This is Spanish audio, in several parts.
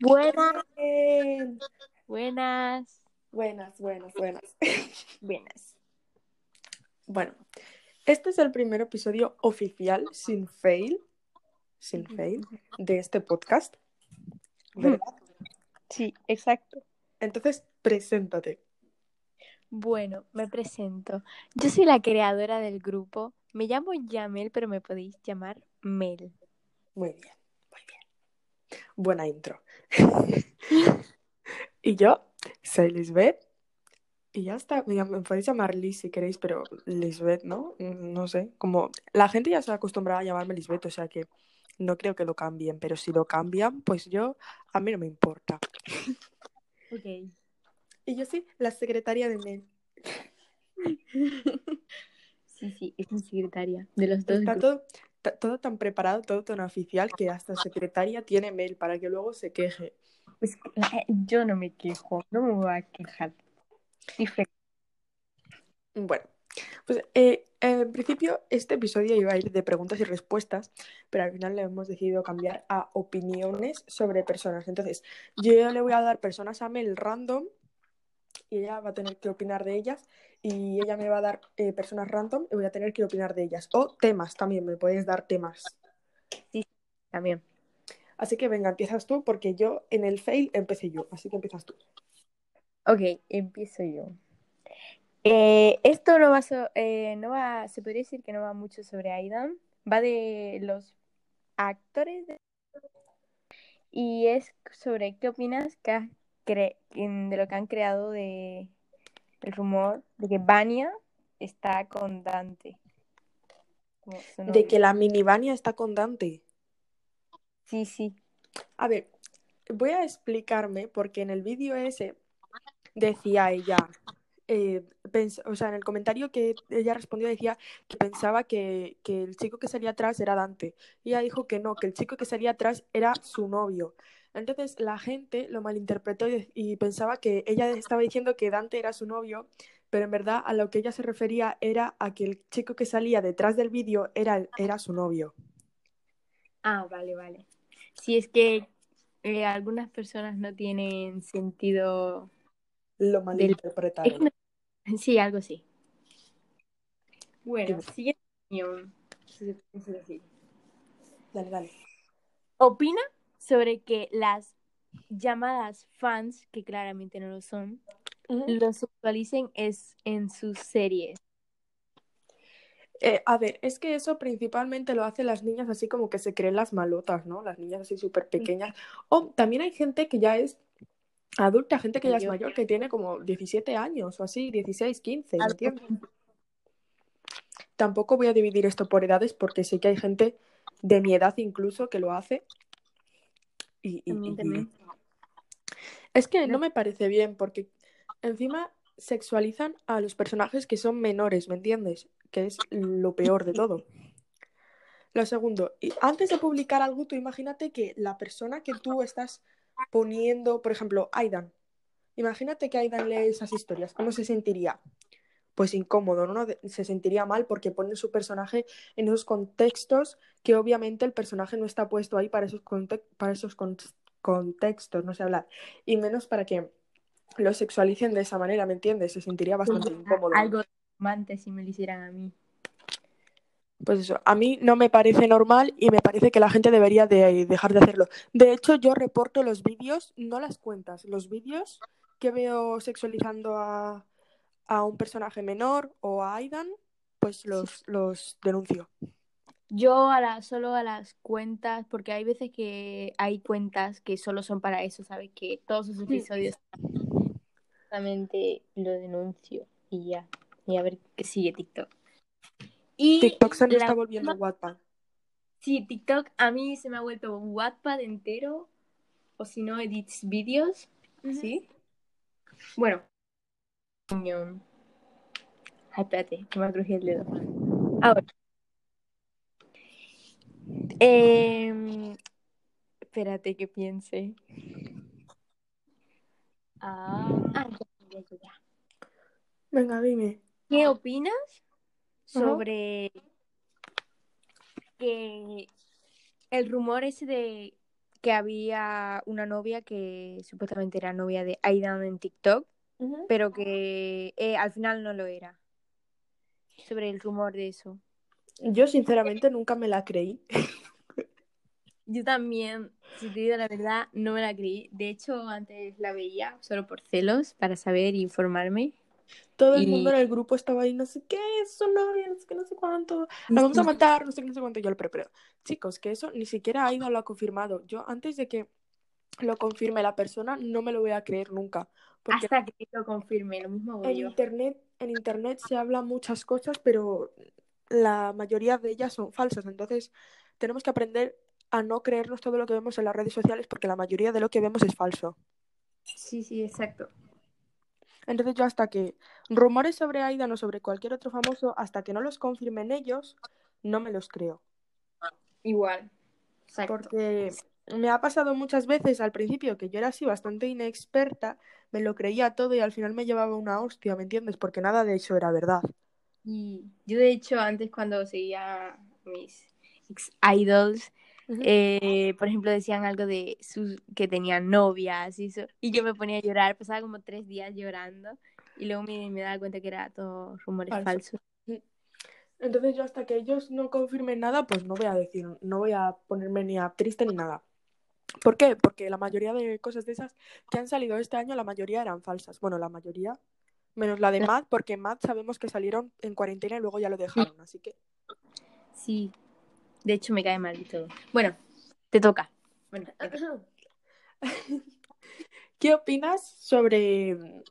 Buenas, buenas, Buenas, buenas, buenas. buenas. Bueno, este es el primer episodio oficial sin fail, sin fail, de este podcast. ¿Verdad? Sí, exacto. Entonces, preséntate. Bueno, me presento. Yo soy la creadora del grupo. Me llamo Yamel, pero me podéis llamar Mel. Muy bien. Buena intro. y yo soy Lisbeth. Y ya está, me, podéis llamar Liz si queréis, pero Lisbeth, ¿no? No sé, como la gente ya se ha acostumbrado a llamarme Lisbeth, o sea que no creo que lo cambien, pero si lo cambian, pues yo, a mí no me importa. Ok. Y yo soy la secretaria de Mel. Sí, sí, es mi secretaria de los dos Está grupos. todo, todo tan preparado, todo tan oficial que hasta secretaria tiene Mel para que luego se queje. Es que, eh, yo no me quejo, no me voy a quejar. Bueno, pues eh, en principio este episodio iba a ir de preguntas y respuestas, pero al final le hemos decidido cambiar a opiniones sobre personas. Entonces, yo le voy a dar personas a Mel random y ella va a tener que opinar de ellas y ella me va a dar eh, personas random y voy a tener que opinar de ellas. O temas también, me puedes dar temas. También. Así que venga, empiezas tú porque yo en el fail empecé yo, así que empiezas tú. Ok, empiezo yo. Eh, esto no va, so- eh, no va, se podría decir que no va mucho sobre Aidan, va de los actores de- y es sobre qué opinas que has cre- de lo que han creado de el rumor de que Vania está con Dante. De que la minivania está con Dante. Sí, sí. A ver, voy a explicarme porque en el vídeo ese decía ella, eh, o sea, en el comentario que ella respondió decía que pensaba que, que el chico que salía atrás era Dante. Y ella dijo que no, que el chico que salía atrás era su novio. Entonces la gente lo malinterpretó y, y pensaba que ella estaba diciendo que Dante era su novio, pero en verdad a lo que ella se refería era a que el chico que salía detrás del vídeo era, era su novio. Ah, vale, vale. Sí, es que eh, algunas personas no tienen sentido. Lo malinterpretaron. Sí, algo así. Bueno, siguiente opinión. si. Dale, dale. Opina sobre que las llamadas fans, que claramente no lo son, lo sexualicen es en sus series. Eh, a ver, es que eso principalmente lo hacen las niñas así como que se creen las malotas, ¿no? Las niñas así súper pequeñas. O también hay gente que ya es adulta, gente que ya es Mayor. que tiene como 17 años o así, 16, 15, ¿me entiendes? Tampoco voy a dividir esto por edades porque sé que hay gente de mi edad incluso que lo hace. Y, y- También, y- también. Es que no me parece bien porque encima sexualizan a los personajes que son menores, ¿me entiendes? Que es lo peor de todo. Lo segundo, y antes de publicar algo, tú imagínate que la persona que tú estás poniendo, por ejemplo, Aidan, imagínate que Aidan lee esas historias, ¿cómo se sentiría? Pues incómodo, ¿no? Se sentiría mal porque pone su personaje en esos contextos que obviamente el personaje no está puesto ahí para esos, para esos con- contextos, no sé hablar, y menos para que lo sexualicen de esa manera, ¿me entiendes? Se sentiría bastante incómodo. Algo romántico si me lo hicieran a mí. Pues eso, a mí no me parece normal y me parece que la gente debería de dejar de hacerlo. De hecho, yo reporto los vídeos, no las cuentas, los vídeos que veo sexualizando a, a un personaje menor o a Aidan, pues los, los denuncio. Yo a la, solo a las cuentas, porque hay veces que hay cuentas que solo son para eso, ¿sabes? Que todos sus episodios solamente lo denuncio y ya. Y a ver qué sigue TikTok. Y TikTok se me la está volviendo Wattpad. Sí, TikTok a mí se me ha vuelto Wattpad entero, o si no, edits vídeos, ¿sí? Bueno. Ay, espérate, que me crujido el dedo. Ahora. Em, espérate que piense. Ah, ah, ya, ya, ya, ya. Venga, dime. ¿Qué opinas sobre que el rumor ese de que había una novia que supuestamente era novia de Aidan en TikTok, pero que eh, al final no lo era. Sobre el rumor de eso. Yo sinceramente nunca me la creí. Yo también, si te digo la verdad, no me la creí. De hecho, antes la veía solo por celos, para saber e informarme. Todo el mundo en el grupo estaba ahí, no sé qué, eso no, no sé qué, no sé cuánto, la vamos a matar, no sé qué, no sé cuánto. Yo lo preparo. Chicos, que eso ni siquiera Aida lo ha confirmado. Yo antes de que lo confirme la persona, no me lo voy a creer nunca. Hasta que lo confirme, lo mismo en Internet, en internet se habla muchas cosas, pero la mayoría de ellas son falsas. Entonces, tenemos que aprender a no creernos todo lo que vemos en las redes sociales porque la mayoría de lo que vemos es falso. Sí, sí, exacto. Entonces yo hasta que rumores sobre Aidan o sobre cualquier otro famoso, hasta que no los confirmen ellos, no me los creo. Igual. Exacto. Porque me ha pasado muchas veces al principio que yo era así bastante inexperta, me lo creía todo y al final me llevaba una hostia, ¿me entiendes? Porque nada de eso era verdad. Y yo de hecho antes cuando seguía mis ex idols, eh, por ejemplo, decían algo de sus, que tenían novias y eso, y yo me ponía a llorar, pasaba como tres días llorando, y luego me, me daba cuenta que era todo rumores falsos. Entonces yo hasta que ellos no confirmen nada, pues no voy a decir, no voy a ponerme ni a triste ni nada. ¿Por qué? Porque la mayoría de cosas de esas que han salido este año, la mayoría eran falsas. Bueno, la mayoría, menos la de Matt, porque Matt sabemos que salieron en cuarentena y luego ya lo dejaron, así que... Sí, de hecho, me cae mal y todo. Bueno, te toca. Bueno, ¿Qué opinas sobre,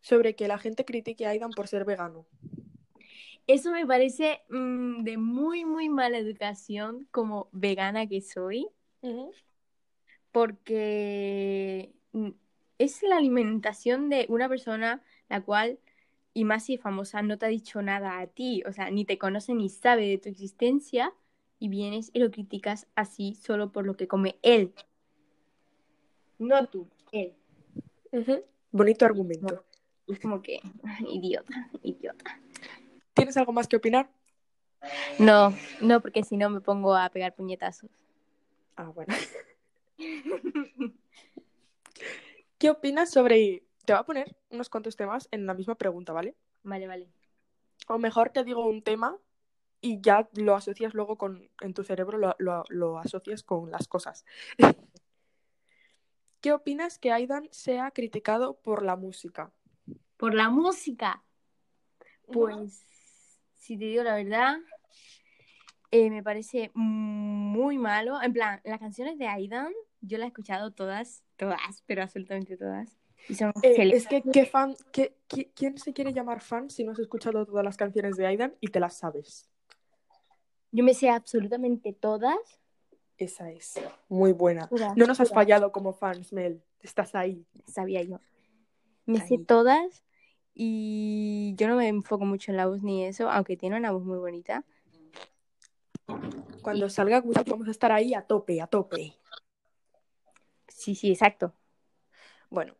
sobre que la gente critique a Aidan por ser vegano? Eso me parece mm, de muy, muy mala educación como vegana que soy. Porque mm, es la alimentación de una persona la cual, y más si es famosa, no te ha dicho nada a ti. O sea, ni te conoce ni sabe de tu existencia y vienes y lo criticas así solo por lo que come él. No tú, él. Bonito argumento. Es como que, idiota, idiota. ¿Tienes algo más que opinar? No, no, porque si no me pongo a pegar puñetazos. Ah, bueno. ¿Qué opinas sobre... Te voy a poner unos cuantos temas en la misma pregunta, ¿vale? Vale, vale. O mejor te digo un tema y ya lo asocias luego con, en tu cerebro, lo, asocias con las cosas. ¿Qué opinas que Aidan sea criticado por la música? ¿Por la música? Pues, si te digo la verdad, eh, me parece muy malo. En plan, las canciones de Aidan, yo las he escuchado todas, todas, pero absolutamente todas. Y son eh, es que, ¿qué fan, qué, ¿quién se quiere llamar fan si no has escuchado todas las canciones de Aidan y te las sabes? Yo me sé absolutamente todas. Esa es muy buena. no nos has fallado como fans, Mel. Estás ahí. Sabía yo. Me sé todas y yo no me enfoco mucho en la voz ni eso, aunque tiene una voz muy bonita. Cuando salga vamos a estar ahí a tope, a tope. Sí, sí, exacto. Bueno,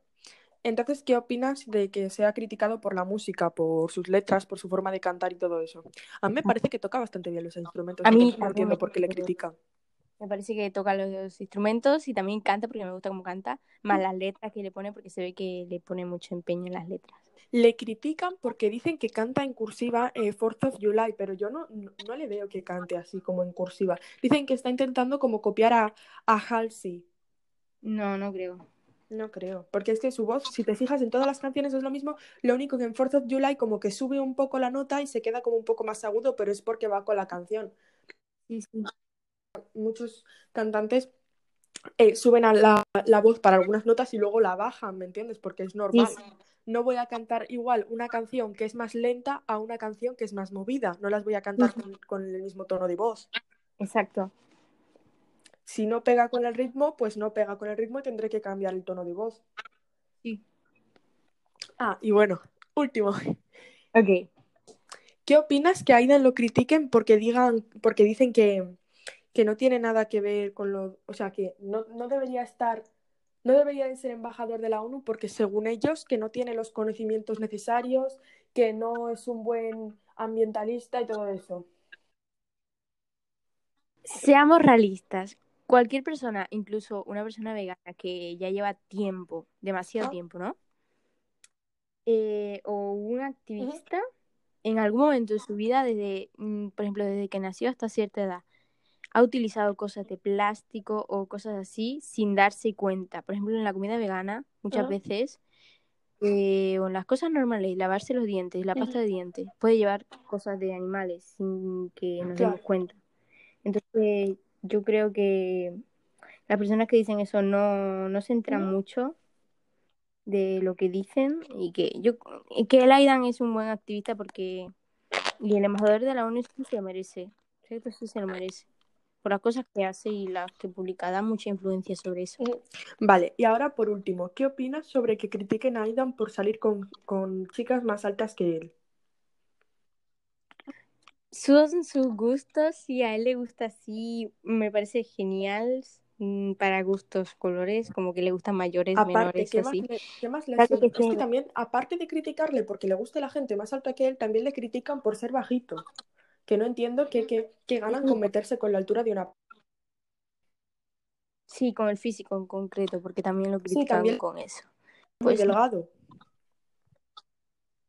entonces, ¿qué opinas de que sea criticado por la música, por sus letras, por su forma de cantar y todo eso? A mí me parece que toca bastante bien los instrumentos. A mí no entiendo por qué le critican. Me parece que toca los instrumentos y también canta porque me gusta cómo canta, más las letras que le pone porque se ve que le pone mucho empeño en las letras. Le critican porque dicen que canta en cursiva eh, Fourth of July, pero yo no, no, le veo que cante así como en cursiva. Dicen que está intentando como copiar a, a Halsey. No, no creo. No creo, porque es que su voz, si te fijas en todas las canciones es lo mismo, lo único que en Fourth of July como que sube un poco la nota y se queda como un poco más agudo, pero es porque va con la canción. Muchos cantantes eh, suben a la, voz para algunas notas y luego la bajan, ¿me entiendes? Porque es normal. No voy a cantar igual una canción que es más lenta a una canción que es más movida. No las voy a cantar con el mismo tono de voz. Exacto. Si no pega con el ritmo, pues no pega con el ritmo y tendré que cambiar el tono de voz. Sí. Ah, y bueno, último. Ok. ¿Qué opinas que a Aidan lo critiquen porque digan, porque dicen que, que no tiene nada que ver con lo, o sea, que no, no debería estar, no debería de ser embajador de la ONU porque según ellos que no tiene los conocimientos necesarios, que no es un buen ambientalista y todo eso? Seamos realistas cualquier persona, incluso una persona vegana que ya lleva tiempo, demasiado Ah. tiempo, ¿no? Eh, o un activista en algún momento de su vida, desde, mm, por ejemplo, desde que nació hasta cierta edad, ha utilizado cosas de plástico o cosas así sin darse cuenta. Por ejemplo, en la comida vegana, muchas veces, eh, o en las cosas normales, lavarse los dientes, la pasta de dientes, puede llevar cosas de animales sin que nos Claro. demos cuenta. Entonces, yo creo que las personas que dicen eso no, no se enteran Ujú. mucho de lo que dicen y que yo que el Aidan es un buen activista porque y el embajador de la ONU sí se lo merece, ¿cierto? Sí se lo merece por las cosas que hace y las que publica, da mucha influencia sobre eso. Vale, y ahora por último, ¿qué opinas sobre que critiquen a Aidan por salir con, con chicas más altas que él? Son sus gustos, si a él le gusta así, me parece genial mm, para gustos, colores, como que le gustan mayores, Aparte, menores, ¿qué más, así. le, qué más le Claro hacen? que Es que sí. también, aparte de criticarle porque le guste la gente más alta que él, también le critican por ser bajito. Que no entiendo que, que, que ganan con meterse con la altura de una... Sí, con el físico en concreto, porque también lo Sí, critican también con eso. muy Pues delgado.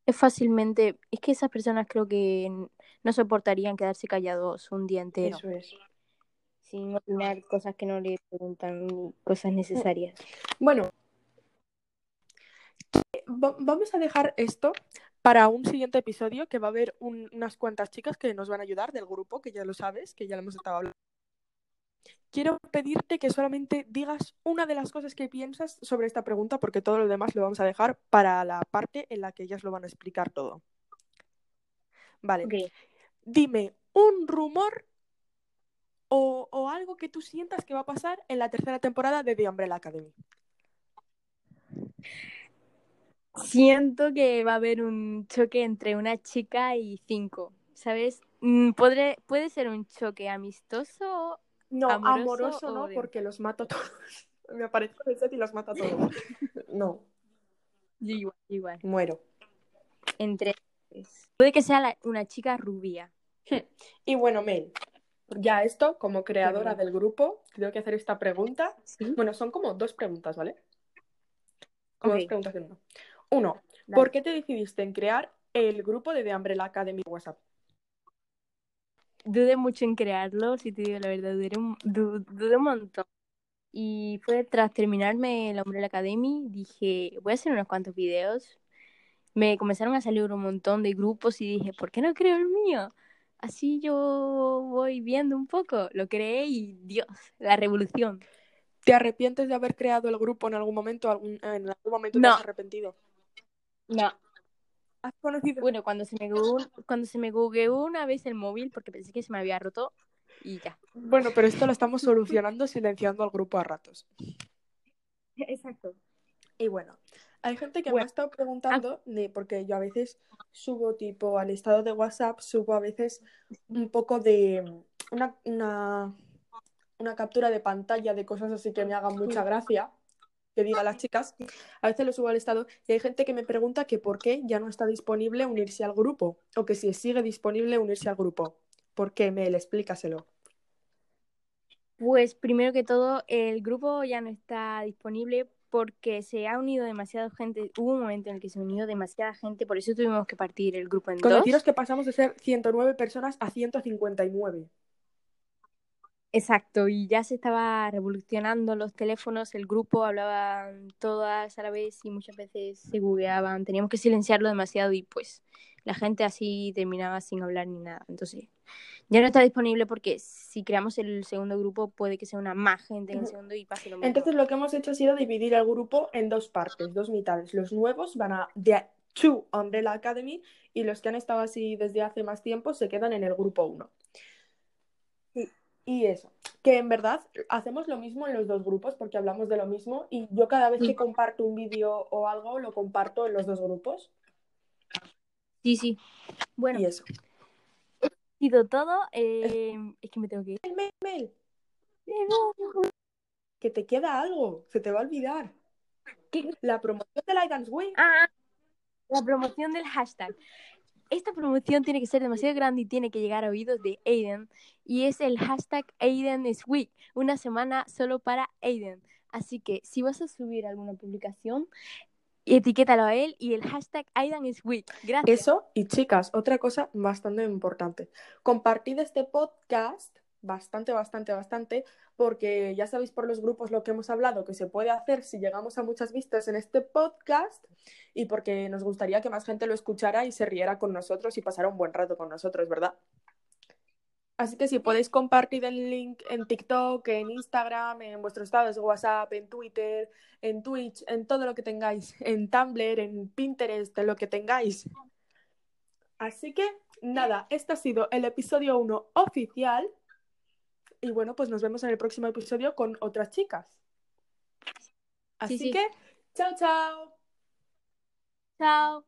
es fácilmente, es que esas personas creo que no soportarían quedarse callados un día entero Eso es. sin opinar cosas que no le preguntan, ni cosas necesarias. Bueno, va- vamos a dejar esto para un siguiente episodio que va a haber un- unas cuantas chicas que nos van a ayudar del grupo, que ya lo sabes, que ya lo hemos estado hablando. Quiero pedirte que solamente digas una de las cosas que piensas sobre esta pregunta, porque todo lo demás lo vamos a dejar para la parte en la que ellas lo van a explicar todo. Vale, dime un rumor o, o algo que tú sientas que va a pasar en la tercera temporada de The Umbrella Academy. Siento que va a haber un choque entre una chica y cinco, ¿sabes? Mm, Podré, puede ser un choque amistoso, No, Amoroso no, de- porque los mato a todos. Me aparezco en el set y los mato a todos. No, igual, igual, muero. entre puede que sea la- una chica rubia. Y bueno, Mel, ya esto, como creadora del grupo, tengo que hacer esta pregunta. ¿Sí? Bueno, son como dos preguntas, ¿vale? Como dos preguntas en uno. Uno, Dale. ¿por qué te decidiste en crear el grupo de The Umbrella Academy WhatsApp? Dudé mucho en crearlo, si te digo la verdad, dudé un, du- dudé un montón. Y fue tras terminarme la Umbrella Academy, dije, voy a hacer unos cuantos videos. Me comenzaron a salir un montón de grupos y dije, ¿por qué no creo el mío? Así yo voy viendo un poco. Lo creé y Dios, la revolución. ¿Te arrepientes de haber creado el grupo en algún momento? Algún- en algún momento te has arrepentido? No, ¿Has conocido? bueno, cuando se me gu- cuando se me bugueó una vez el móvil porque pensé que se me había roto y ya. Bueno, pero esto lo estamos solucionando silenciando al grupo a ratos. Exacto. Y bueno, hay gente que me ha estado preguntando, de, porque yo a veces subo tipo al estado de WhatsApp, subo a veces un poco de una, una, una captura de pantalla de cosas así que me hagan mucha gracia, que diga las chicas. A veces lo subo al estado y hay gente que me pregunta que por qué ya no está disponible unirse al grupo, o que si sigue disponible unirse al grupo. ¿Por qué, Mel? Explícaselo. Pues primero que todo, el grupo ya no está disponible porque se ha unido demasiada gente. Hubo un momento en el que se unió demasiada gente, por eso tuvimos que partir el grupo en Con dos. deciros que pasamos de ser 109 personas a 159. Exacto, y ya se estaba revolucionando los teléfonos, el grupo hablaban todas a la vez y muchas veces se bugueaban, teníamos que silenciarlo demasiado y pues la gente así terminaba sin hablar ni nada. Entonces, ya no está disponible porque si creamos el segundo grupo puede que sea una más gente en el segundo y pase lo mismo. Entonces lo que hemos hecho ha sido dividir el grupo en dos partes, dos mitades. Los nuevos van a de to Umbrella Academy y los que han estado así desde hace más tiempo se quedan en el grupo 1. Y, eso, que en verdad hacemos lo mismo en los dos grupos porque hablamos de lo mismo y yo cada vez que Sí. comparto un vídeo o algo lo comparto en los dos grupos Sí, sí. Bueno, y eso. ha sido todo. eh, es que me tengo que ir. Mel, Mel, que te queda algo, se te va a olvidar. ¿Qué? La promoción de Light Week. Ah, la promoción del hashtag. Esta promoción tiene que ser demasiado grande y tiene que llegar a oídos de Aiden. Y es el hashtag Aiden is week, una semana solo para Aiden. Así que si vas a subir alguna publicación, etiquétalo a él y el hashtag Aidan is week. Gracias. Eso, y chicas, otra cosa bastante importante. Compartid este podcast bastante, bastante, bastante, porque ya sabéis por los grupos lo que hemos hablado que se puede hacer si llegamos a muchas vistas en este podcast y porque nos gustaría que más gente lo escuchara y se riera con nosotros y pasara un buen rato con nosotros, ¿verdad? Así que si podéis compartir el link en TikTok, en Instagram, en vuestros estados de WhatsApp, en Twitter, en Twitch, en todo lo que tengáis, en Tumblr, en Pinterest, en lo que tengáis. Así que nada, este ha sido el episodio 1 oficial. Y bueno, pues nos vemos en el próximo episodio con otras chicas. Así sí. que, chao, chao. Chao.